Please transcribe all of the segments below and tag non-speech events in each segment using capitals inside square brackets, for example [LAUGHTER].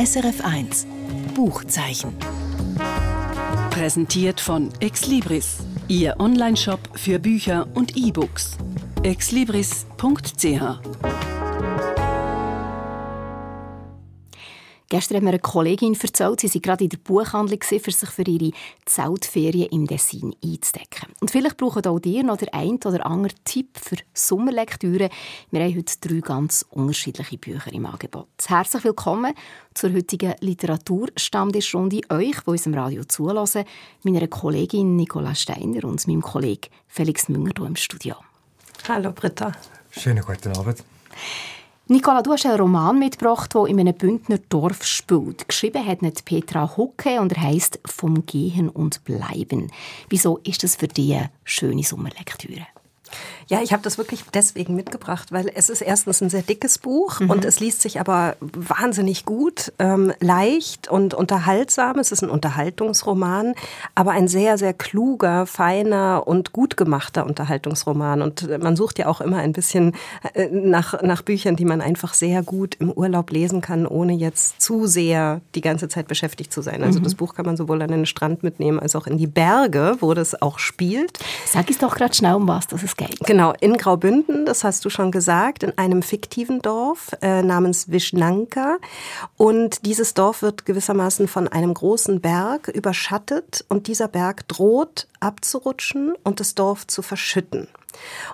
SRF1 Buchzeichen. Präsentiert von Exlibris, Ihr Onlineshop für Bücher und E-Books. exlibris.ch Gestern hat mir eine Kollegin erzählt, sie sei gerade in der Buchhandlung, um sich für ihre Zeltferien im Dessin einzudecken. Und vielleicht brauchen auch dir noch der ein oder andere Tipp für Sommerlektüre. Wir haben heute drei ganz unterschiedliche Bücher im Angebot. Herzlich willkommen zur heutigen Literaturstammtischrunde. Euch, die unserem Radio zulassen, meiner Kollegin Nicola Steiner und meinem Kollegen Felix Münger hier im Studio. Hallo Britta. Schönen guten Abend. Nicola, du hast einen Roman mitgebracht, der in einem Bündner Dorf spielt. Geschrieben hat nicht Petra Hucke und er heißt «Vom Gehen und Bleiben». Wieso ist das für dich eine schöne Sommerlektüre? Ja, ich habe das wirklich deswegen mitgebracht, weil es ist erstens ein sehr dickes Buch mhm. und es liest sich aber wahnsinnig gut, ähm, leicht und unterhaltsam. Es ist ein Unterhaltungsroman, aber ein sehr, sehr kluger, feiner und gut gemachter Unterhaltungsroman. Und man sucht ja auch immer ein bisschen äh, nach, nach Büchern, die man einfach sehr gut im Urlaub lesen kann, ohne jetzt zu sehr die ganze Zeit beschäftigt zu sein. Also mhm. das Buch kann man sowohl an den Strand mitnehmen als auch in die Berge, wo das auch spielt. Sag es doch gerade schnell, um was das es geht. Genau. Genau, in Graubünden, das hast du schon gesagt, in einem fiktiven Dorf äh, namens Wischnanka. Und dieses Dorf wird gewissermaßen von einem großen Berg überschattet und dieser Berg droht abzurutschen und das Dorf zu verschütten.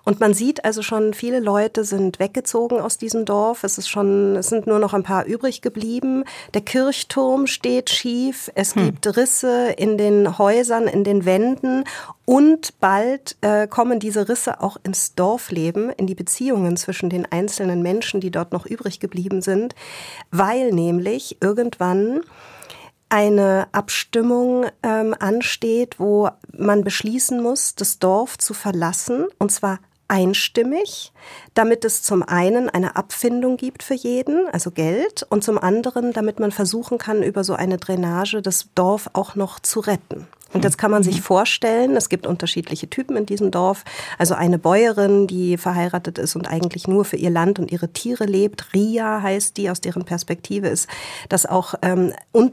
Und man sieht also schon, viele Leute sind weggezogen aus diesem Dorf. Es ist schon, es sind nur noch ein paar übrig geblieben. Der Kirchturm steht schief. Es hm. gibt Risse in den Häusern, in den Wänden. Und bald äh, kommen diese Risse auch ins Dorfleben, in die Beziehungen zwischen den einzelnen Menschen, die dort noch übrig geblieben sind, weil nämlich irgendwann eine Abstimmung ähm, ansteht, wo man beschließen muss, das Dorf zu verlassen, und zwar einstimmig, damit es zum einen eine Abfindung gibt für jeden, also Geld, und zum anderen, damit man versuchen kann, über so eine Drainage das Dorf auch noch zu retten. Und jetzt kann man sich vorstellen, es gibt unterschiedliche Typen in diesem Dorf. Also eine Bäuerin, die verheiratet ist und eigentlich nur für ihr Land und ihre Tiere lebt. Ria heißt die, aus deren Perspektive ist das auch ähm, und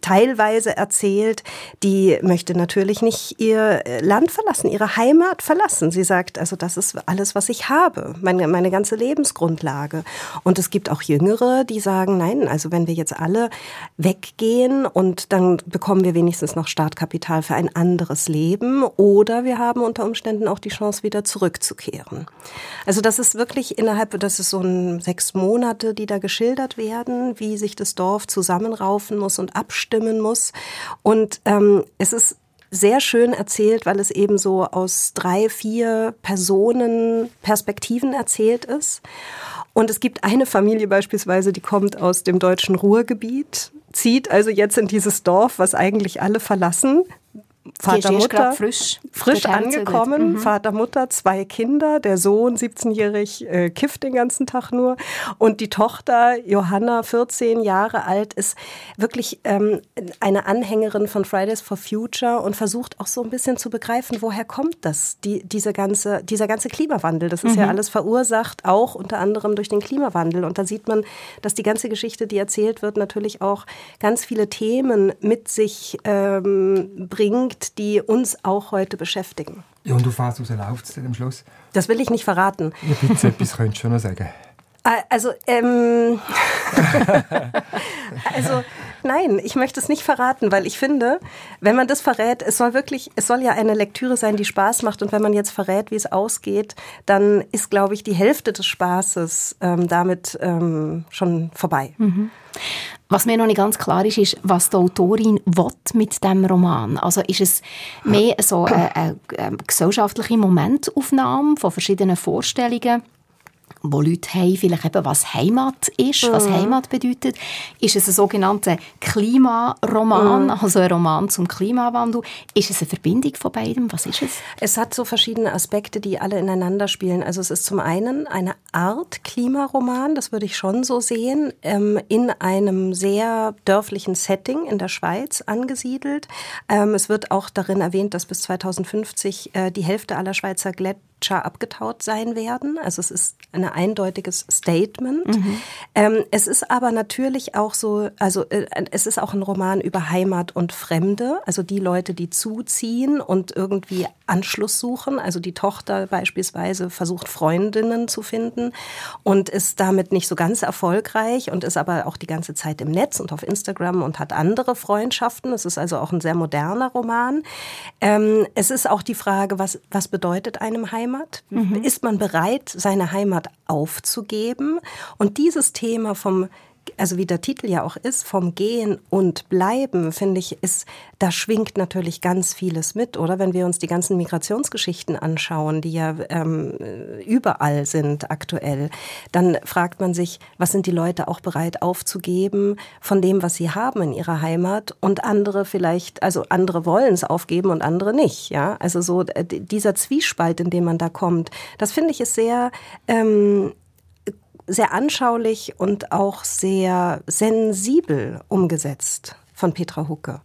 teilweise erzählt, die möchte natürlich nicht ihr Land verlassen, ihre Heimat verlassen. Sie sagt, also das ist alles, was ich habe, meine, meine ganze Lebensgrundlage. Und es gibt auch Jüngere, die sagen, nein, also wenn wir jetzt alle weggehen und dann bekommen wir wenigstens noch Startkapital für ein anderes Leben oder wir haben unter Umständen auch die Chance, wieder zurückzukehren. Also das ist wirklich innerhalb, das ist so ein sechs Monate, die da geschildert werden, wie sich das Dorf zusammenraufen muss muss und abstimmen muss. Und ähm, es ist sehr schön erzählt, weil es eben so aus drei, vier Personen Perspektiven erzählt ist. Und es gibt eine Familie beispielsweise, die kommt aus dem deutschen Ruhrgebiet, zieht also jetzt in dieses Dorf, was eigentlich alle verlassen, Vater, Mutter, frisch, frisch angekommen, mhm. Vater, Mutter, zwei Kinder, der Sohn 17-jährig äh, kifft den ganzen Tag nur und die Tochter Johanna, 14 Jahre alt, ist wirklich ähm, eine Anhängerin von Fridays for Future und versucht auch so ein bisschen zu begreifen, woher kommt das, die, diese ganze, dieser ganze Klimawandel. Das ist mhm. ja alles verursacht, auch unter anderem durch den Klimawandel. Und da sieht man, dass die ganze Geschichte, die erzählt wird, natürlich auch ganz viele Themen mit sich ähm, bringt, die uns auch heute beschäftigen. Ja, und auf was läuft es denn am Schluss? Das will ich nicht verraten. Ja, bitte, etwas könntest du schon noch sagen. [LAUGHS] Also, ähm, [LAUGHS] also, nein, ich möchte es nicht verraten, weil ich finde, wenn man das verrät, es soll wirklich, es soll ja eine Lektüre sein, die Spaß macht. Und wenn man jetzt verrät, wie es ausgeht, dann ist, glaube ich, die Hälfte des Spaßes ähm, damit ähm, schon vorbei. Mhm. Was mir noch nicht ganz klar ist, ist, was die Autorin will mit dem Roman. Also ist es mehr so eine, eine, eine gesellschaftliche Momentaufnahme von verschiedenen Vorstellungen wo Leute haben, vielleicht eben, was Heimat ist, mhm. was Heimat bedeutet. Ist es ein sogenannter Klimaroman, mhm. also ein Roman zum Klimawandel? Ist es eine Verbindung von beidem? Was ist es? Es hat so verschiedene Aspekte, die alle ineinander spielen. Also es ist zum einen eine Art Klimaroman, das würde ich schon so sehen, ähm, in einem sehr dörflichen Setting in der Schweiz angesiedelt. Ähm, es wird auch darin erwähnt, dass bis 2050 äh, die Hälfte aller Schweizer Gletscher Picture abgetaut sein werden. Also es ist ein eindeutiges Statement. Mhm. Ähm, es ist aber natürlich auch so, also äh, es ist auch ein Roman über Heimat und Fremde, also die Leute, die zuziehen und irgendwie Anschluss suchen. Also die Tochter beispielsweise versucht Freundinnen zu finden und ist damit nicht so ganz erfolgreich und ist aber auch die ganze Zeit im Netz und auf Instagram und hat andere Freundschaften. Es ist also auch ein sehr moderner Roman. Ähm, es ist auch die Frage, was, was bedeutet einem Heimat? Mhm. Ist man bereit, seine Heimat aufzugeben? Und dieses Thema vom also wie der Titel ja auch ist, vom Gehen und Bleiben, finde ich, ist, da schwingt natürlich ganz vieles mit, oder? Wenn wir uns die ganzen Migrationsgeschichten anschauen, die ja ähm, überall sind aktuell, dann fragt man sich, was sind die Leute auch bereit aufzugeben von dem, was sie haben in ihrer Heimat und andere vielleicht, also andere wollen es aufgeben und andere nicht, ja? Also so äh, dieser Zwiespalt, in dem man da kommt, das finde ich ist sehr ähm, sehr anschaulich und auch sehr sensibel umgesetzt von Petra Hucke.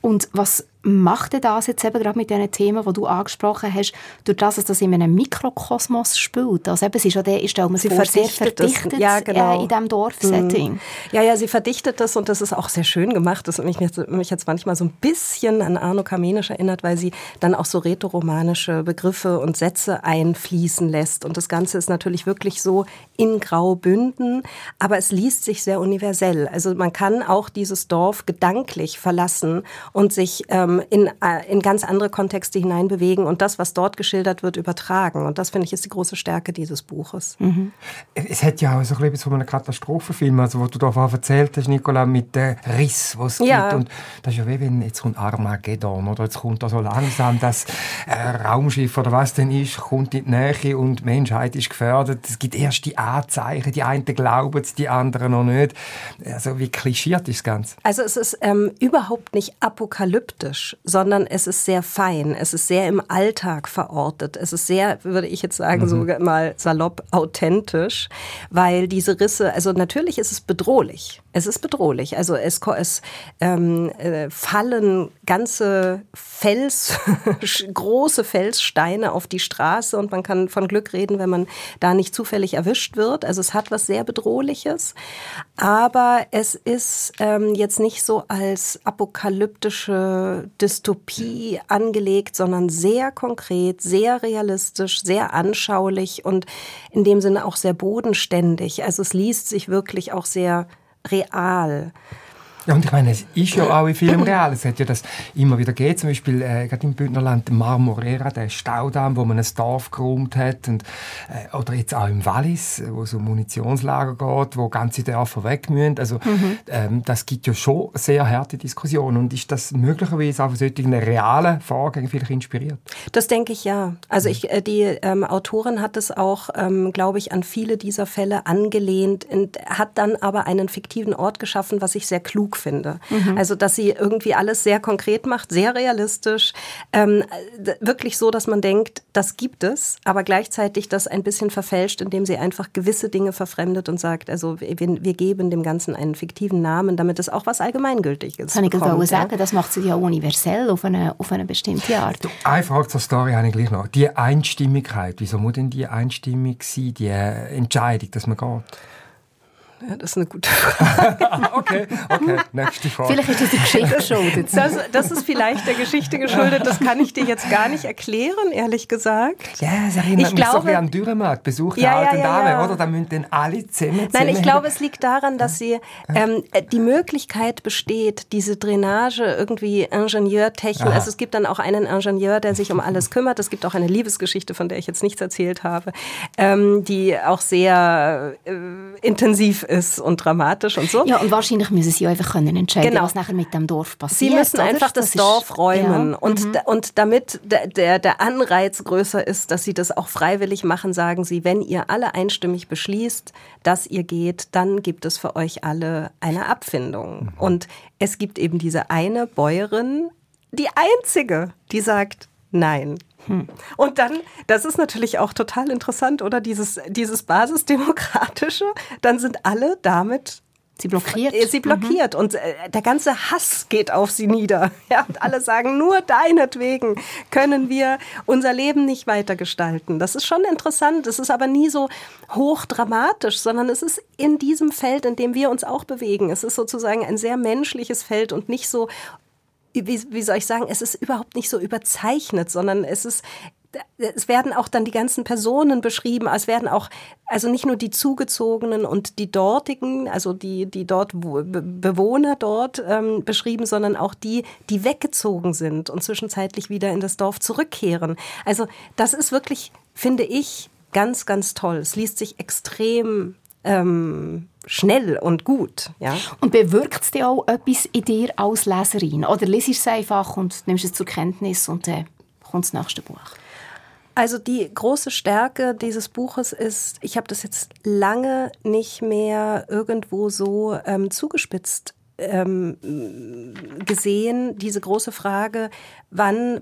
Und was macht denn das jetzt eben gerade mit diesen Themen, die du angesprochen hast, durch das, dass das in einem Mikrokosmos spielt? Also eben, es ist ja der, ich stelle mir sie vor, sehr verdichtet ja, äh, genau. in diesem Dorfsetting. Mhm. Ja, ja, sie verdichtet das und das ist auch sehr schön gemacht. Das hat mich, mich jetzt manchmal so ein bisschen an Arno Kamenisch erinnert, weil sie dann auch so rätoromanische Begriffe und Sätze einfließen lässt. Und das Ganze ist natürlich wirklich so in Graubünden, aber es liest sich sehr universell. Also man kann auch dieses Dorf gedanklich verlassen und sich ähm, ähm, in, äh, in ganz andere Kontexte hineinbewegen und das, was dort geschildert wird, übertragen. Und das, finde ich, ist die große Stärke dieses Buches. Mhm. Es hat ja auch so etwas von einem Katastrophenfilm, also wo du davon erzählt hast, Nicola, mit dem Riss, was es ja. gibt. Und das ist ja wie wenn jetzt kommt Armageddon oder jetzt kommt da so langsam das äh, Raumschiff oder was denn ist, kommt in die Nähe und die Menschheit ist gefährdet. Es gibt erste Anzeichen, die einen glauben es, die anderen noch nicht. Also wie klischiert ist das Ganze? Also es ist ähm, überhaupt nicht apokalyptisch dramatisch, sondern es ist sehr fein, es ist sehr im Alltag verortet, es ist sehr, würde ich jetzt sagen, mhm. sogar mal salopp authentisch, weil diese Risse, also natürlich ist es bedrohlich. Es ist bedrohlich. Also es, es ähm, äh, fallen ganze Fels, [LAUGHS] große Felssteine auf die Straße und man kann von Glück reden, wenn man da nicht zufällig erwischt wird. Also es hat was sehr Bedrohliches. Aber es ist ähm, jetzt nicht so als apokalyptische Dystopie angelegt, sondern sehr konkret, sehr realistisch, sehr anschaulich und in dem Sinne auch sehr bodenständig. Also es liest sich wirklich auch sehr real. Ja, und ich meine, es ist ja auch in Filmen real. Es hat ja das immer wieder gegeben, zum Beispiel äh, gerade im Bündnerland Marmorera, der Staudamm, wo man ein Dorf geräumt hat. Und, äh, oder jetzt auch im Wallis, wo um Munitionslager geht, wo ganze Dörfer weg müssen. Also mhm. ähm, das gibt ja schon sehr harte Diskussionen. Und ist das möglicherweise auch von solchen realen Vorgängen vielleicht inspiriert? Das denke ich ja. Also ich, äh, die ähm, Autorin hat es auch, ähm, glaube ich, an viele dieser Fälle angelehnt und hat dann aber einen fiktiven Ort geschaffen, was ich sehr klug klug finde. Mhm. Also, dass sie irgendwie alles sehr konkret macht, sehr realistisch, ähm, wirklich so, dass man denkt, das gibt es, aber gleichzeitig das ein bisschen verfälscht, indem sie einfach gewisse Dinge verfremdet und sagt, also wir, wir geben dem Ganzen einen fiktiven Namen, damit es auch was Allgemeingültiges Kann bekommt, ich auch sagen, das macht sie ja universell auf eine, auf eine bestimmte Art. Eine Frage zur Story habe ich gleich noch. Die Einstimmigkeit, wieso muss denn die Einstimmig sein, die Entscheidung, dass man geht? Ja, das ist eine gute Frage. [LAUGHS] okay, okay, nächste Frage. Vielleicht ist das die Geschichte geschuldet. Das, das ist vielleicht der Geschichte geschuldet. Das kann ich dir jetzt gar nicht erklären, ehrlich gesagt. Ja, es erinnert ich mich glaube, so wie an Dürremarkt, Besuch der ja, alten ja, ja, Dame, oder? Da müssen dann alle zusammen Nein, ich glaube, es liegt daran, dass sie ähm, die Möglichkeit besteht, diese Drainage irgendwie Ingenieurtechnik, also es gibt dann auch einen Ingenieur, der sich um alles kümmert. Es gibt auch eine Liebesgeschichte, von der ich jetzt nichts erzählt habe, ähm, die auch sehr äh, intensiv ist und dramatisch und so. Ja, und wahrscheinlich müssen sie einfach können entscheiden, genau. was nachher mit dem Dorf passiert. Sie müssen oder? einfach das, das Dorf räumen. Ja. Und, mhm. und damit der, der, der Anreiz größer ist, dass sie das auch freiwillig machen, sagen sie, wenn ihr alle einstimmig beschließt, dass ihr geht, dann gibt es für euch alle eine Abfindung. Mhm. Und es gibt eben diese eine Bäuerin, die einzige, die sagt, nein. Hm. Und dann, das ist natürlich auch total interessant, oder? Dieses, dieses Basisdemokratische, dann sind alle damit Sie blockiert. Äh, sie blockiert mhm. und äh, der ganze Hass geht auf sie nieder. [LAUGHS] Ja, und alle sagen, nur deinetwegen können wir unser Leben nicht weiter gestalten. Das ist schon interessant. Es ist aber nie so hochdramatisch, sondern es ist in diesem Feld, in dem wir uns auch bewegen. Es ist sozusagen ein sehr menschliches Feld und nicht so wie, wie soll ich sagen, es ist überhaupt nicht so überzeichnet, sondern es ist es werden auch dann die ganzen Personen beschrieben, es werden auch, also nicht nur die Zugezogenen und die dortigen, also die, die dort Bewohner dort ähm, beschrieben, sondern auch die, die weggezogen sind und zwischenzeitlich wieder in das Dorf zurückkehren. Also das ist wirklich, finde ich, ganz, ganz toll. Es liest sich extrem ähm, schnell und gut. Ja. Und bewirkt es dir auch etwas in dir als Leserin? Oder liest du es einfach und nimmst es zur Kenntnis und dann kommt das nächste Buch? Also die große Stärke dieses Buches ist, ich habe das jetzt lange nicht mehr irgendwo so ähm, zugespitzt ähm, gesehen, diese große Frage, wann,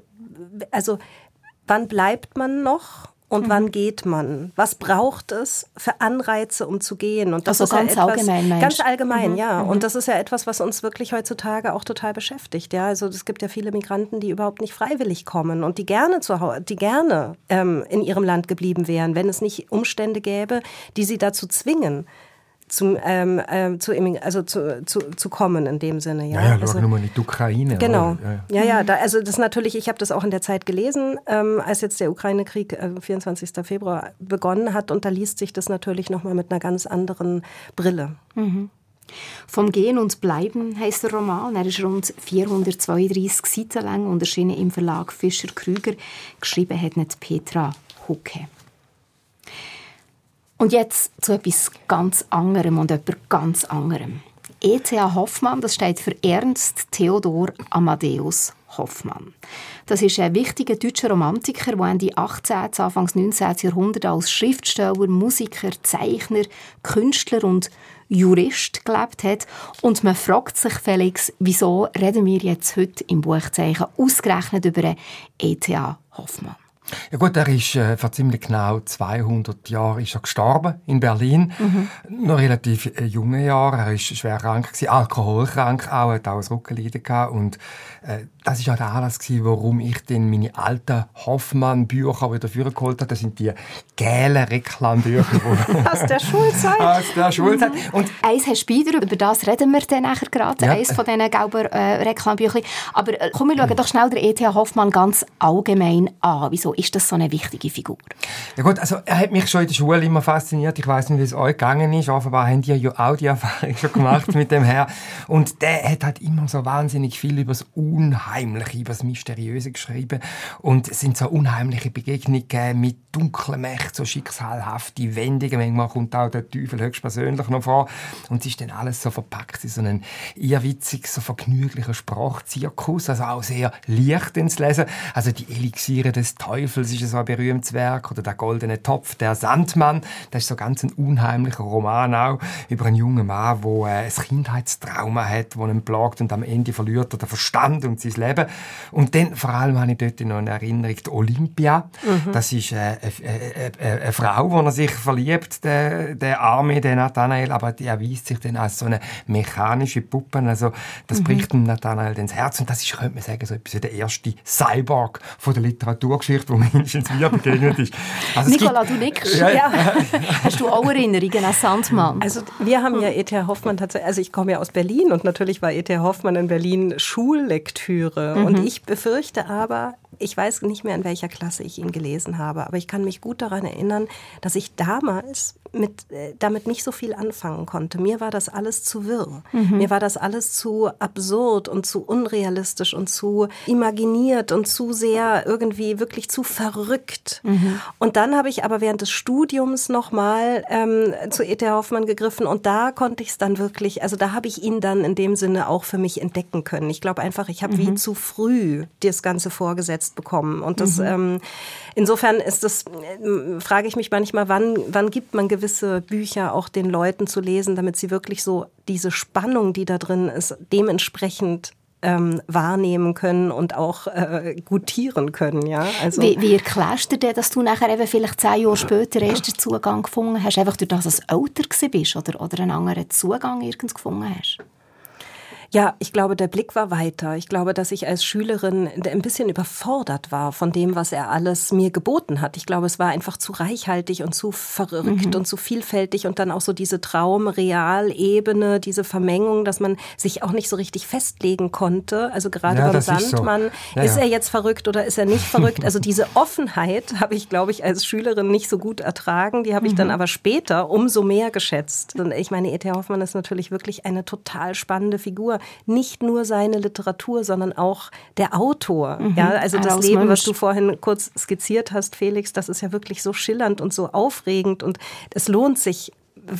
also wann bleibt man noch und mhm. wann geht man? Was braucht es für Anreize, um zu gehen? Und das also ist ganz ja etwas, allgemein, Mensch. Ganz allgemein, mhm. ja. Mhm. Und das ist ja etwas, was uns wirklich heutzutage auch total beschäftigt. Ja, also es gibt ja viele Migranten, die überhaupt nicht freiwillig kommen und die gerne zu die gerne ähm, in ihrem Land geblieben wären, wenn es nicht Umstände gäbe, die sie dazu zwingen zum, ähm, äh, zu, also zu, zu, zu kommen in dem Sinne. Ja, ja, ja also, nur mal die Ukraine. Genau. Oder? Ja, ja, ja, da, also das natürlich, ich habe das auch in der Zeit gelesen, ähm, als jetzt der Ukraine-Krieg, äh, 24. Februar, begonnen hat und da liest sich das natürlich nochmal mit einer ganz anderen Brille. Mhm. Vom Gehen und Bleiben heißt der Roman. Er ist rund 432 Seiten lang und erschienen im Verlag Fischer Krüger. Geschrieben hat nicht Petra Hucke. Und jetzt zu etwas ganz anderem und etwas ganz anderem. E.T.A. Hoffmann, das steht für Ernst Theodor Amadeus Hoffmann. Das ist ein wichtiger deutscher Romantiker, der Ende 18. Anfangs 19. Jahrhundert als Schriftsteller, Musiker, Zeichner, Künstler und Jurist gelebt hat. Und man fragt sich, Felix, wieso reden wir jetzt heute im Buchzeichen ausgerechnet über E.T.A. Hoffmann? Ja gut, er ist äh, vor ziemlich genau 200 Jahren ist er gestorben in Berlin. Mhm. Noch relativ äh, junge Jahre. Er ist schwer krank gewesen, alkoholkrank auch, hat auch ein Rückenleiden gehabt und das ist auch der Anlass gewesen, warum ich dann meine alten Hoffmann-Bücher wieder vorgeholt habe. Das sind die gelben Reklambücher. [LAUGHS] Aus der Schulzeit. Aus der Schulzeit. Mhm. Und eins hast du wieder, über das reden wir dann nachher gerade, ja. eins von diesen gelben äh, Reklambüchern. Aber äh, komm, wir schauen doch schnell den E.T. Hoffmann ganz allgemein an. Wieso ist das so eine wichtige Figur? Ja gut, also er hat mich schon in der Schule immer fasziniert. Ich weiß nicht, wie es euch gegangen ist. Offenbar haben die ja auch die Erfahrung schon gemacht [LAUGHS] mit dem Herr. Und der hat halt immer so wahnsinnig viel über das Unheimliche, über das Mysteriöse geschrieben. Und es sind so unheimliche Begegnungen mit dunklen Mächten, so schicksalhafte Wendungen. Manchmal kommt auch der Teufel höchstpersönlich noch vor. Und es ist dann alles so verpackt in so einen irrwitzigen, so vergnüglichen Sprachzirkus. Also auch sehr leicht zu lesen. Also die Elixiere des Teufels ist so ein berühmtes Werk. Oder der goldene Topf, der Sandmann. Das ist so ganz ein unheimlicher Roman auch über einen jungen Mann, der äh, ein Kindheitstrauma hat, das ihn plagt und am Ende verliert er den Verstand und sein Leben. Und dann vor allem habe ich dort noch eine Erinnerung, die Olympia. Mhm. Das ist äh, eine, eine, eine, Frau, wo er sich verliebt, der, der Arme, der Nathanael, aber die erweist sich dann als so eine mechanische Puppe. Also das mhm. bricht dem Nathanael ins Herz und das ist, könnte man sagen, so etwas wie der erste Cyborg von der Literaturgeschichte, wo [LAUGHS] mindestens mir begegnet ist. Also Nicola, du nickst. Ja. ja. [LAUGHS] Hast du auch Erinnerungen an Sandmann? Also wir haben ja E.T. Hoffmann tatsächlich, also ich komme ja aus Berlin und natürlich war E.T. Hoffmann in Berlin Schullektüre mhm. und ich befürchte aber, ich weiß nicht mehr, in welcher Klasse ich ihn gelesen habe, aber ich kann mich gut daran erinnern, dass ich damals mit, äh, damit nicht so viel anfangen konnte. Mir war das alles zu wirr. Mhm. Mir war das alles zu absurd und zu unrealistisch und zu imaginiert und zu sehr irgendwie wirklich zu verrückt. Mhm. Und dann habe ich aber während des Studiums nochmal ähm, zu E.T. Hoffmann gegriffen und da konnte ich es dann wirklich, also da habe ich ihn dann in dem Sinne auch für mich entdecken können. Ich glaube einfach, ich habe mhm. wie zu früh das Ganze vorgesetzt bekommen. Und das, mhm. ähm, insofern ist das, äh, frage ich mich manchmal, wann, wann gibt man gewisse Bücher auch den Leuten zu lesen, damit sie wirklich so diese Spannung, die da drin ist, dementsprechend ähm, wahrnehmen können und auch äh, gutieren können. Ja? Also, wie, wie erklärst du dir, dass du nachher eben vielleicht zehn Jahre später erst den Zugang gefunden hast, einfach durch das, dass du älter bist oder, oder einen anderen Zugang irgendwo gefunden hast? Ja, ich glaube, der Blick war weiter. Ich glaube, dass ich als Schülerin ein bisschen überfordert war von dem, was er alles mir geboten hat. Ich glaube, es war einfach zu reichhaltig und zu verrückt mhm. und zu vielfältig und dann auch so diese Traumrealebene, diese Vermengung, dass man sich auch nicht so richtig festlegen konnte. Also gerade ja, beim Sandmann, ist, so. ja, ist er jetzt verrückt oder ist er nicht [LAUGHS] verrückt? Also diese Offenheit habe ich, glaube ich, als Schülerin nicht so gut ertragen. Die habe ich mhm. dann aber später umso mehr geschätzt. Und ich meine, E.T. Hoffmann ist natürlich wirklich eine total spannende Figur nicht nur seine Literatur, sondern auch der Autor. Mhm. Ja, also das Leben, Mensch. was du vorhin kurz skizziert hast, Felix, das ist ja wirklich so schillernd und so aufregend und es lohnt sich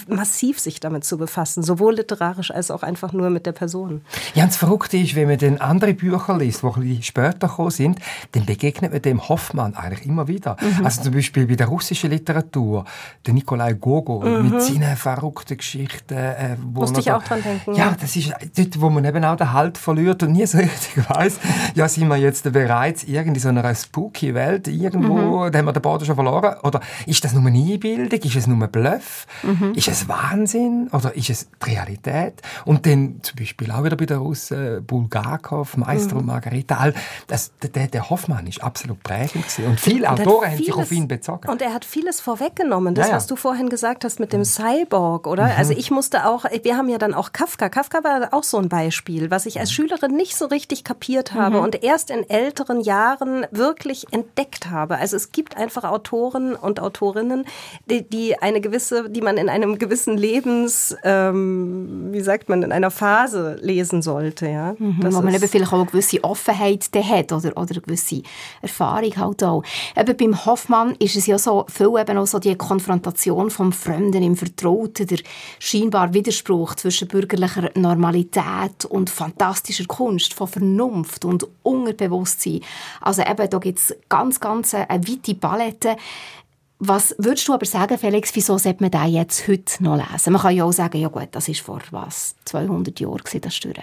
massiv sich damit zu befassen, sowohl literarisch als auch einfach nur mit der Person. Ja, und das Verrückte ist, wenn man dann andere Bücher liest, die später gekommen sind, dann begegnet man dem Hoffmann eigentlich immer wieder. Mhm. Also zum Beispiel bei der russischen Literatur, der Nikolai Gogol mhm. mit seinen verrückten Geschichten. Äh, wo Musste ich auch dran denken. Ja, ja, das ist dort, wo man eben auch den Halt verliert und nie so [LAUGHS] richtig weiss, ja, sind wir jetzt bereits in so einer spooky Welt irgendwo, mhm. da haben wir den Boden schon verloren? Oder ist das nur eine Einbildung? Ist es nur ein Bluff? Mhm. Ist es Wahnsinn oder ist es die Realität? Und dann zum Beispiel auch wieder bei der Russen Bulgakov, Meister mhm. und Margarita. All das, der, der Hoffmann ist absolut prägend gewesen. und viele und Autoren haben sich auf ihn bezogen. Und er hat vieles vorweggenommen. Das, ja, ja. was du vorhin gesagt hast mit dem Cyborg, oder? Mhm. Also ich musste auch, wir haben ja dann auch Kafka. Kafka war auch so ein Beispiel, was ich als Schülerin nicht so richtig kapiert habe mhm. und erst in älteren Jahren wirklich entdeckt habe. Also es gibt einfach Autoren und Autorinnen, die, die eine gewisse, die man in einem einem gewissen Lebens, ähm, wie sagt man, in einer Phase lesen sollte. Ja? Mhm, wo man eben vielleicht auch eine gewisse Offenheit hat oder, oder eine gewisse Erfahrung halt auch. Eben beim Hoffmann ist es ja so, viel eben auch so die Konfrontation vom Fremden im Vertrauten, der scheinbar Widerspruch zwischen bürgerlicher Normalität und fantastischer Kunst, von Vernunft und Unterbewusstsein. Also eben, da gibt es ganz, ganz eine weite Palette. Was würdest du aber sagen, Felix, wieso sollte man den jetzt heute noch lesen? Man kann ja auch sagen, ja gut, das ist vor was, 200 Jahren das Stören.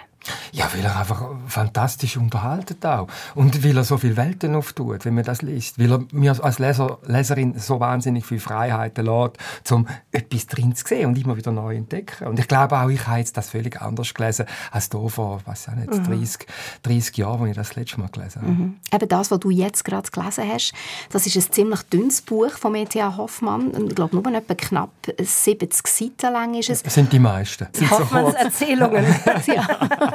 Ja, weil er einfach fantastisch unterhaltet auch. Und weil er so viele Welten auftut, wenn man das liest. Weil er mir als Leser, Leserin so wahnsinnig viele Freiheiten lässt, um etwas drin zu sehen und immer wieder neu entdecken. Und ich glaube auch, ich habe jetzt das völlig anders gelesen, als da vor, was ich nicht, mhm. 30, 30 Jahren, als ich das, das letzte Mal gelesen habe. Mhm. Eben das, was du jetzt gerade gelesen hast, das ist ein ziemlich dünnes Buch von E.T.A. Hoffmann. Ich glaube, nur etwa knapp 70 Seiten lang ist es. Das sind die meisten. Hoffmanns Erzählungen. [LAUGHS] ja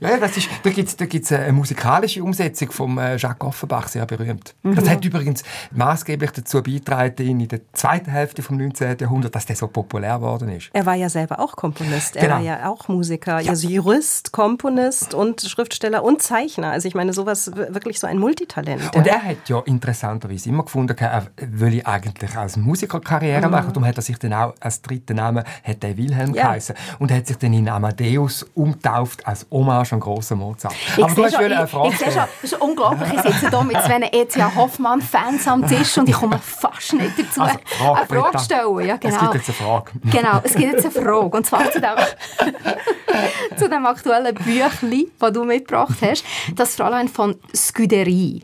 ja, das ist, da gibt es da gibt's eine musikalische Umsetzung von äh, Jacques Offenbach, sehr berühmt. Mhm. Das hat übrigens maßgeblich dazu beigetragen, in der zweiten Hälfte des 19. Jahrhunderts, dass der so populär geworden ist. Er war ja selber auch Komponist, er genau. war ja auch Musiker, ja. also Jurist, Komponist und Schriftsteller und Zeichner. Also ich meine, sowas wirklich so ein Multitalent. Und er hat ja interessanterweise immer gefunden, er will eigentlich als Musiker Karriere mhm. machen. Darum hat er sich dann auch als dritten Name hat der Wilhelm ja. geheißen und hat sich dann in Amadeus umtauft als Hommage an grossen Mozart. Ich Aber du hast schon, eine Frage ich, ich schon, das ist unglaublich. Ich sitze hier mit zwei E.T.A. Hoffmann-Fans am Tisch und ich komme fast nicht dazu, also, Frage, eine Frage zu stellen. Ja, genau. Es gibt jetzt eine Frage. Genau, es gibt jetzt eine Frage. Und zwar zu dem, [LAUGHS] zu dem aktuellen Büchlein, das du mitgebracht hast. Das Fräulein von Scuderie.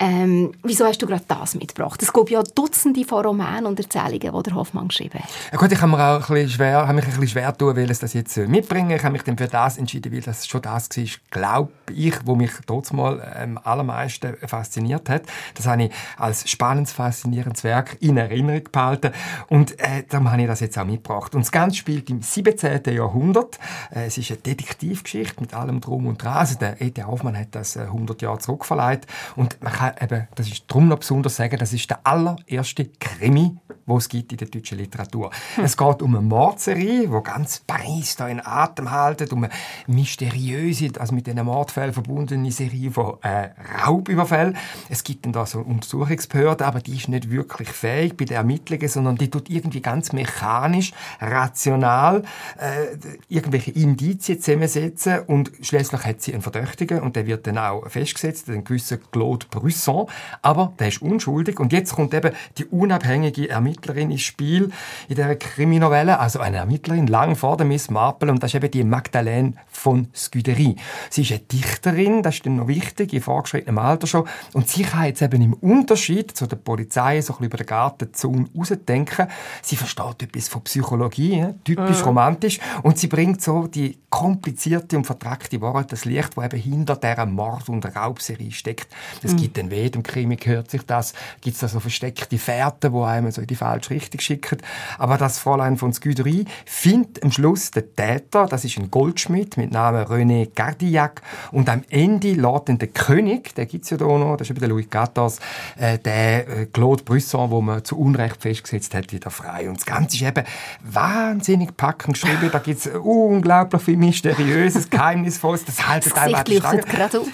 Ähm, wieso hast du gerade das mitgebracht? Es gibt ja Dutzende von Romanen und Erzählungen, die der Hoffmann geschrieben hat. Ja gut, ich habe, mir auch ein bisschen schwer, habe mich ein bisschen schwer tun, weil es das jetzt mitbringen Ich habe mich dann für das entschieden, weil das schon das war, glaube ich, wo mich trotzdem mal am allermeisten fasziniert hat. Das habe ich als spannendes, faszinierendes Werk in Erinnerung behalten. Und äh, darum habe ich das jetzt auch mitgebracht. Und das Ganze spielt im 17. Jahrhundert. Äh, es ist eine Detektivgeschichte mit allem Drum und Dran. Also der E.T. Hoffmann hat das 100 äh, Jahre zurückverleiht. Und man kann eben, das ist darum noch besonders sagen, das ist der allererste Krimi, wo es gibt in der deutschen Literatur. Hm. Es geht um eine Mordserie, wo ganz Paris da in Atem haltet, um eine mysteriöse, also mit diesen Mordfällen verbundene Serie von äh, Raubüberfällen. Es gibt dann da so eine Untersuchungsbehörde, aber die ist nicht wirklich fähig bei den Ermittlungen, sondern die tut irgendwie ganz mechanisch, rational äh, irgendwelche Indizien zusammensetzen und schließlich hat sie einen Verdächtigen und der wird dann auch festgesetzt, einen gewissen Claude Brüssel Brisson, aber der ist unschuldig und jetzt kommt eben die unabhängige Ermittlerin ins Spiel in der Kriminovelle, also eine Ermittlerin lang vor der Miss Marple und das ist eben die Magdalene von Scudery. Sie ist eine Dichterin, das ist dann noch wichtig, in vorgeschrittenem Alter schon und sie kann jetzt eben im Unterschied zu der Polizei so ein bisschen über den Gartenzaun rausdenken. Sie versteht etwas von Psychologie, typisch mhm. romantisch und sie bringt so die komplizierte und vertragte Wahrheit das Licht, wo eben hinter dieser Mord- und Raubserie steckt. Es mhm. gibt den Weh, im Krimi gehört sich das, gibt es da so versteckte Fährten, die einem so in die falsche Richtung schicken. Aber das Fräulein von Scudery findet am Schluss den Täter, das ist ein Goldschmied mit Namen René Gardillac. Und am Ende dann der König, der gibt es ja da noch, das ist eben der Louis XIV, äh, der äh, Claude Brisson, wo man zu Unrecht festgesetzt hat, wieder frei. Und das Ganze ist eben wahnsinnig packend geschrieben, da gibt es unglaublich viel Mysteriöses, [LAUGHS] Geheimnisvolles, das haltet einfach die Stange.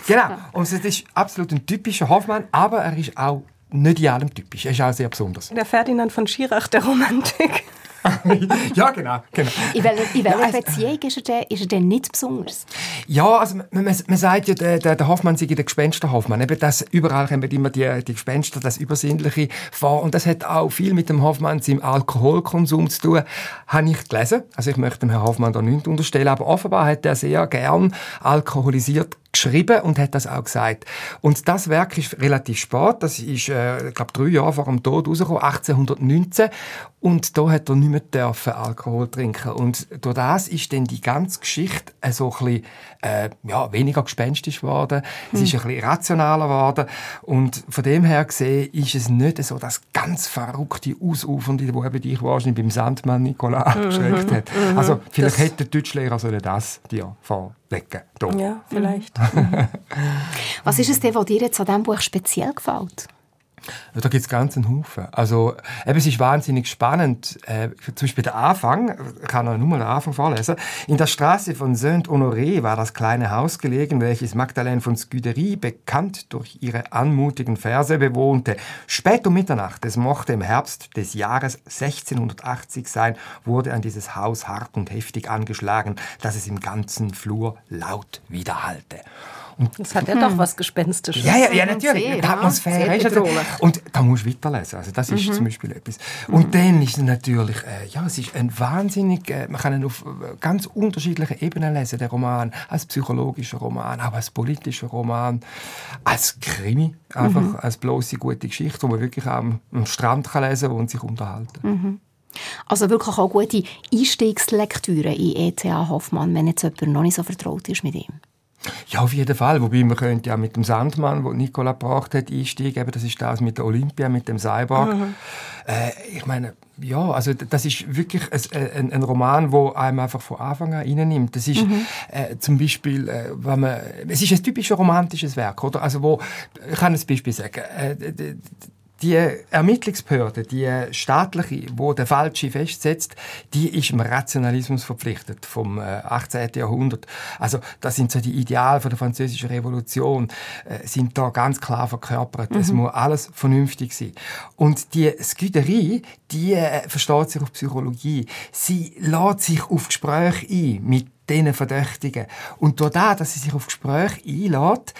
Genau, und es ist absolut ein typischer Hoffmann, aber er ist auch nicht in allem typisch. Er ist auch sehr besonders. Der Ferdinand von Schirach der Romantik. [LAUGHS] ja, genau. genau. In welcher, in welcher ja, also, Beziehung ist er, denn, ist er denn nicht besonders? Ja, also man, man, man sagt ja, der, der Hoffmann sei der Gespensterhoffmann. Eben das, überall kommen immer die, die Gespenster, das Übersinnliche vor. Und das hat auch viel mit dem Hoffmann seinem Alkoholkonsum zu tun, habe ich gelesen. Also ich möchte dem Herrn Hoffmann da nicht unterstellen, aber offenbar hat er sehr gern alkoholisiert geschrieben und hat das auch gesagt. Und das Werk ist relativ spät, das ist, äh, ich glaube, drei Jahre vor dem Tod rausgekommen, 1819. Und da hat er nicht mehr dürfen Alkohol trinken. Und durch das ist dann die ganze Geschichte so ein bisschen, äh, ja, weniger gespenstisch geworden. Es ist hm. ein bisschen rationaler geworden. Und von dem her gesehen ist es nicht so das ganz verrückte, ausufernde, wo eben dich wahrscheinlich beim Sandmann Nicolas abgeschreckt mhm. hat. Mhm. Also, vielleicht das hätte der Deutschlehrer das dir vorlegen sollen. Ja, vielleicht. [LAUGHS] Was ist es denn, was dir jetzt an diesem Buch speziell gefällt? Da gibt es ganz einen Haufen. Also, eben, es ist wahnsinnig spannend. Äh, zum Beispiel der Anfang, ich kann nur mal den Anfang vorlesen. In der Straße von Saint-Honoré war das kleine Haus gelegen, welches Magdalene von Scudery bekannt durch ihre anmutigen Verse bewohnte. Spät um Mitternacht, es mochte im Herbst des Jahres 1680 sein, wurde an dieses Haus hart und heftig angeschlagen, dass es im ganzen Flur laut widerhallte. Und das hat ja hm. doch was Gespenstisches. Ja, ja, ja natürlich. Sehr, die Atmosphäre ist also, Und da musst du weiterlesen. Also das ist mhm. zum Beispiel etwas. Und mhm. dann ist es natürlich, äh, ja, es ist ein wahnsinnig, äh, man kann ihn auf äh, ganz unterschiedlichen Ebenen lesen, der Roman. Als psychologischer Roman, auch als politischer Roman, als Krimi, einfach mhm. als bloße gute Geschichte, wo man wirklich am, am Strand kann lesen kann und sich unterhalten. Mhm. Also wirklich auch gute Einstiegslektüre in E.T.A. Hoffmann, wenn jetzt jemand noch nicht so vertraut ist mit ihm. Ja, auf jeden Fall. Wobei man könnte ja mit dem Sandmann, den Nicola gebracht hat, einsteigen. Das ist das mit der Olympia, mit dem Cyborg. Mhm. Äh, ich meine, ja, also das ist wirklich ein, ein, ein Roman, wo einem einfach von Anfang an reinnimmt. Das ist mhm. äh, zum Beispiel, äh, wenn man, es ist ein typisches romantisches Werk, oder? Also wo, ich kann ein Beispiel sagen. Äh, die Ermittlungsbehörde, die staatliche, wo der Falsche festsetzt, die ist im Rationalismus verpflichtet vom 18. Äh, Jahrhundert. Also das sind so die Ideale von der französischen Revolution, äh, sind da ganz klar verkörpert. Mhm. Es muss alles vernünftig sein. Und die Scuderie, die äh, versteht sich auf Psychologie. Sie lädt sich auf Gespräche ein mit diesen Verdächtigen. Und durch das, dass sie sich auf Gespräche einlädt,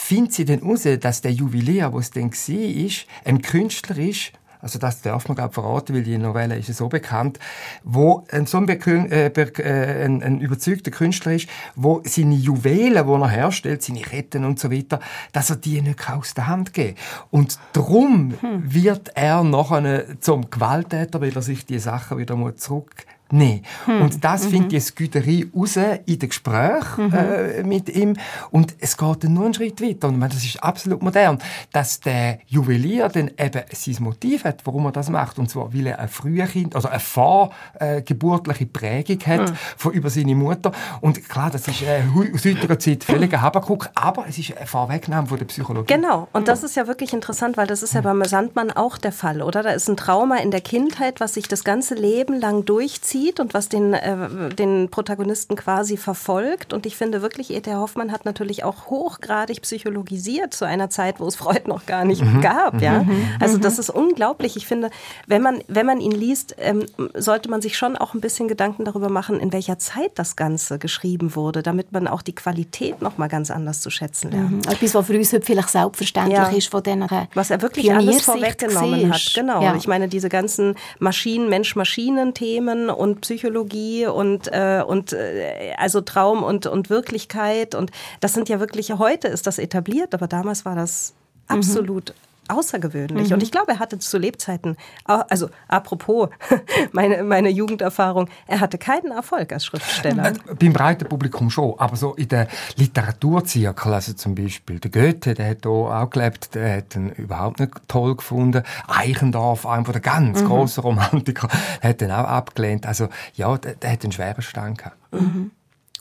findet sie denn heraus, dass der Juwelier, wo es denn war, ein Künstler ist, also das darf man glaube verraten, weil die Novelle ist so bekannt, wo ein so ein, äh, äh, ein, ein, überzeugter Künstler ist, wo seine Juwelen, die er herstellt, seine Ketten und so weiter, dass er die nicht aus der Hand geben Und darum hm. wird er nachher zum Gewalttäter, weil er sich die Sachen wieder zurück Nein. Hm. Und das mhm. findet die Scuderie raus in den Gesprächen mhm. äh, mit ihm. Und es geht dann nur einen Schritt weiter. Und meine, das ist absolut modern, dass der Juwelier dann eben sein Motiv hat, warum er das macht. Und zwar, weil er ein Frühkind, also eine vorgeburtliche Prägung hat mhm. von über seine Mutter. Und klar, das ist äh, aus heutiger Zeit völlig ein [LAUGHS] Habakuk, aber es ist eine Vorwegnahme von der Psychologie. Genau. Und das ist ja wirklich interessant, weil das ist ja beim Sandmann auch der Fall, oder? Da ist ein Trauma in der Kindheit, was sich das ganze Leben lang durchzieht zieht und was den, äh, den Protagonisten quasi verfolgt. Und ich finde wirklich, E.T. Hoffmann hat natürlich auch hochgradig psychologisiert zu einer Zeit, wo es Freud noch gar nicht mhm. gab. Ja? Mhm. Also das ist unglaublich. Ich finde, wenn man, wenn man ihn liest, ähm, sollte man sich schon auch ein bisschen Gedanken darüber machen, in welcher Zeit das Ganze geschrieben wurde, damit man auch die Qualität noch mal ganz anders zu schätzen lernt. Mhm. Etwas, was für uns heute vielleicht selbstverständlich ja. ist von diesen Was er wirklich alles vorweggenommen hat. Genau. Ja. Ich meine, diese ganzen Maschinen, Mensch-Maschinen-Themen und Psychologie und, äh, und äh, also Traum und, und Wirklichkeit und das sind ja wirklich, heute ist das etabliert, aber damals war das mhm. absolut mhm außergewöhnlich. Mhm. Und ich glaube, er hatte zu Lebzeiten, also apropos [LAUGHS] meine, meine Jugenderfahrung, er hatte keinen Erfolg als Schriftsteller. Äh, beim breiten Publikum schon, aber so in den Literaturzirkel, also zum Beispiel der Goethe, der hat hier auch gelebt, der hat ihn überhaupt nicht toll gefunden. Eichendorff, einer der ganz mhm. grossen Romantiker, hat ihn auch abgelehnt. Also ja, der, der hat einen schweren Stein gehabt. Mhm.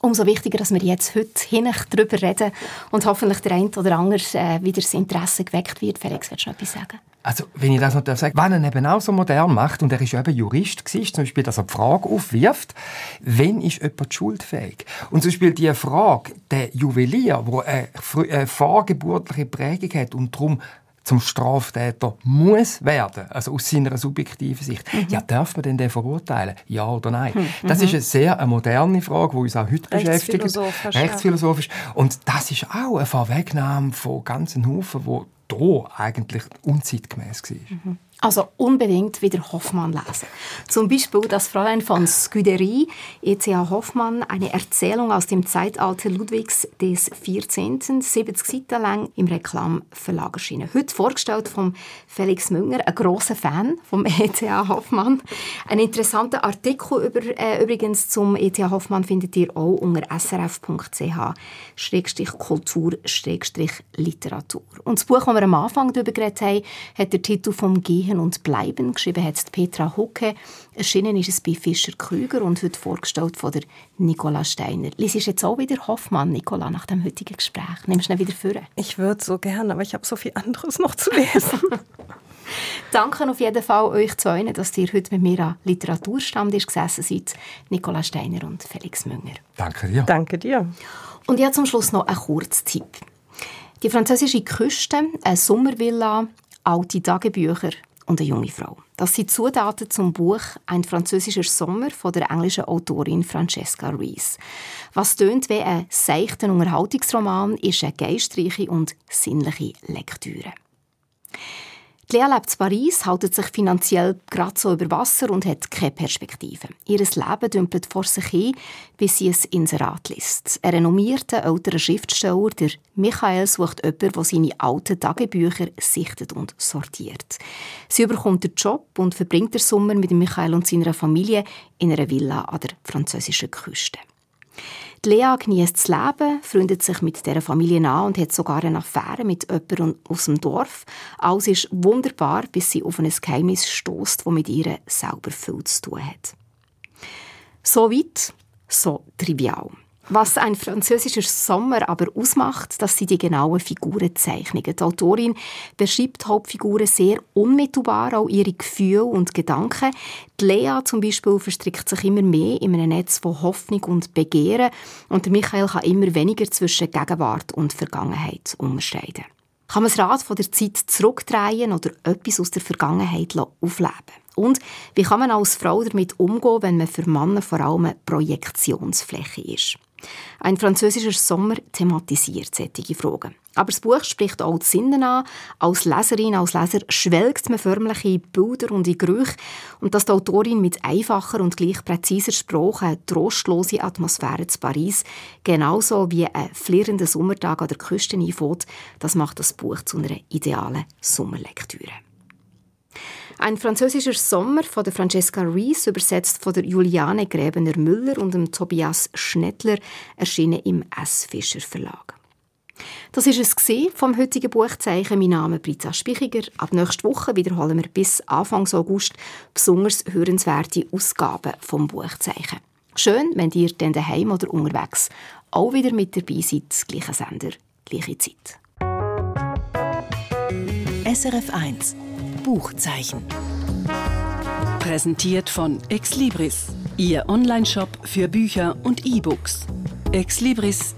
Umso wichtiger, dass wir jetzt heute hin darüber reden und hoffentlich der eine oder andere äh, wieder das Interesse geweckt wird. Felix, willst du noch etwas sagen? Also, wenn ich das noch sagen darf, wenn er eben auch so modern macht, und er ist eben Jurist gewesen, zum Beispiel, dass er die Frage aufwirft, wenn ist jemand schuldfähig? Und zum Beispiel die Frage, der Juwelier, der eine vorgeburtliche Prägung hat und darum zum Straftäter muss werden, also aus seiner subjektiven Sicht, mhm. ja, darf man denn den verurteilen? Ja oder nein? Mhm. Das ist eine sehr eine moderne Frage, die uns auch heute beschäftigt. Rechtsphilosophisch. Rechtsphilosophisch. Und das ist auch eine Vorwegnahme von ganzen Haufen, die hier eigentlich unzeitgemäß war. Mhm. Also unbedingt wieder Hoffmann lesen. Zum Beispiel das Fräulein von Scuderie, E.C.A. Hoffmann, eine Erzählung aus dem Zeitalter Ludwigs des 14., 70 Seiten lang im Reklamverlag erschienen. Heute vorgestellt von Felix Münger, ein großer Fan vom [LAUGHS] E.T.A. Hoffmann. Ein interessanter Artikel über, äh, übrigens zum E.T.A. Hoffmann findet ihr auch unter srf.ch-kultur-literatur. Und das Buch, das wir am Anfang darüber geredet haben, hat der Titel vom G Gehen und Bleiben. Geschrieben hat es Petra Hucke. Erschienen ist es bei Fischer Krüger und wird vorgestellt von der Nicola Steiner. Lies ist jetzt auch wieder Hoffmann, Nicola, nach dem heutigen Gespräch. Nimmst du ihn wieder vor? Ich würde so gerne, aber ich habe so viel anderes noch zu lesen. [LAUGHS] Danke auf jeden Fall euch zwei, dass ihr heute mit mir am Literaturstand gesessen seid. Nicola Steiner und Felix Münger. Danke dir. Danke dir. Und jetzt zum Schluss noch ein Kurztipp. Die französische Küste, eine Sommervilla, alte Tagebücher und eine junge Frau. Das sind Zutaten zum Buch Ein französischer Sommer von der englischen Autorin Francesca Rees. Was tönt wie ein seichter Unterhaltungsroman, ist eine geistreiche und sinnliche Lektüre. Lea lebt in Paris, hält sich finanziell gerade so über Wasser und hat keine Perspektive. Ihr Leben dümpelt vor sich hin, bis sie ein Inserat liest. Ein renommierter älterer Schriftsteller, der Michael, sucht jemanden, der seine alten Tagebücher sichtet und sortiert. Sie überkommt den Job und verbringt den Sommer mit Michael und seiner Familie in einer Villa an der französischen Küste. Die Lea genießt das Leben, freundet sich mit dieser Familie an und hat sogar eine Affäre mit jemandem aus dem Dorf. Alles ist wunderbar, bis sie auf ein Geheimnis stößt, das mit ihr selber viel zu tun hat. So weit, so trivial. Was ein französischer Sommer aber ausmacht, das sind die genauen Figurenzeichnungen. Die Autorin beschreibt Hauptfiguren sehr unmittelbar, auch ihre Gefühle und Gedanken. Die Lea zum Beispiel verstrickt sich immer mehr in einem Netz von Hoffnung und Begehren und Michael kann immer weniger zwischen Gegenwart und Vergangenheit unterscheiden. Kann man das Rad von der Zeit zurückdrehen oder etwas aus der Vergangenheit aufleben? Und wie kann man als Frau damit umgehen, wenn man für Männer vor allem eine Projektionsfläche ist? Ein französischer Sommer thematisiert solche Fragen. Aber das Buch spricht auch die Sinne an. Als Leserin, als Leser schwelgt man förmlich in Bilder und in Gerüche. Und dass die Autorin mit einfacher und gleich präziser Sprache eine trostlose Atmosphäre zu Paris, genauso wie ein flirrender Sommertag an der Küste einfällt, das macht das Buch zu einer idealen Sommerlektüre. Ein französischer Sommer von der Francesca Rees, übersetzt von der Juliane Gräbener-Müller und dem Tobias Schnettler, erschienen im S. Fischer Verlag. Das ist es vom heutigen Buchzeichen. Mein Name ist Britta Spichiger. Ab nächster Woche wiederholen wir bis Anfang August besonders hörenswerte Ausgaben vom Buchzeichen. Schön, wenn ihr dann daheim oder unterwegs auch wieder mit dabei seid. Gleicher Sender, gleiche Zeit. SRF 1 Buchzeichen. Präsentiert von Exlibris Ihr Onlineshop für Bücher und E-Books. exlibris.ch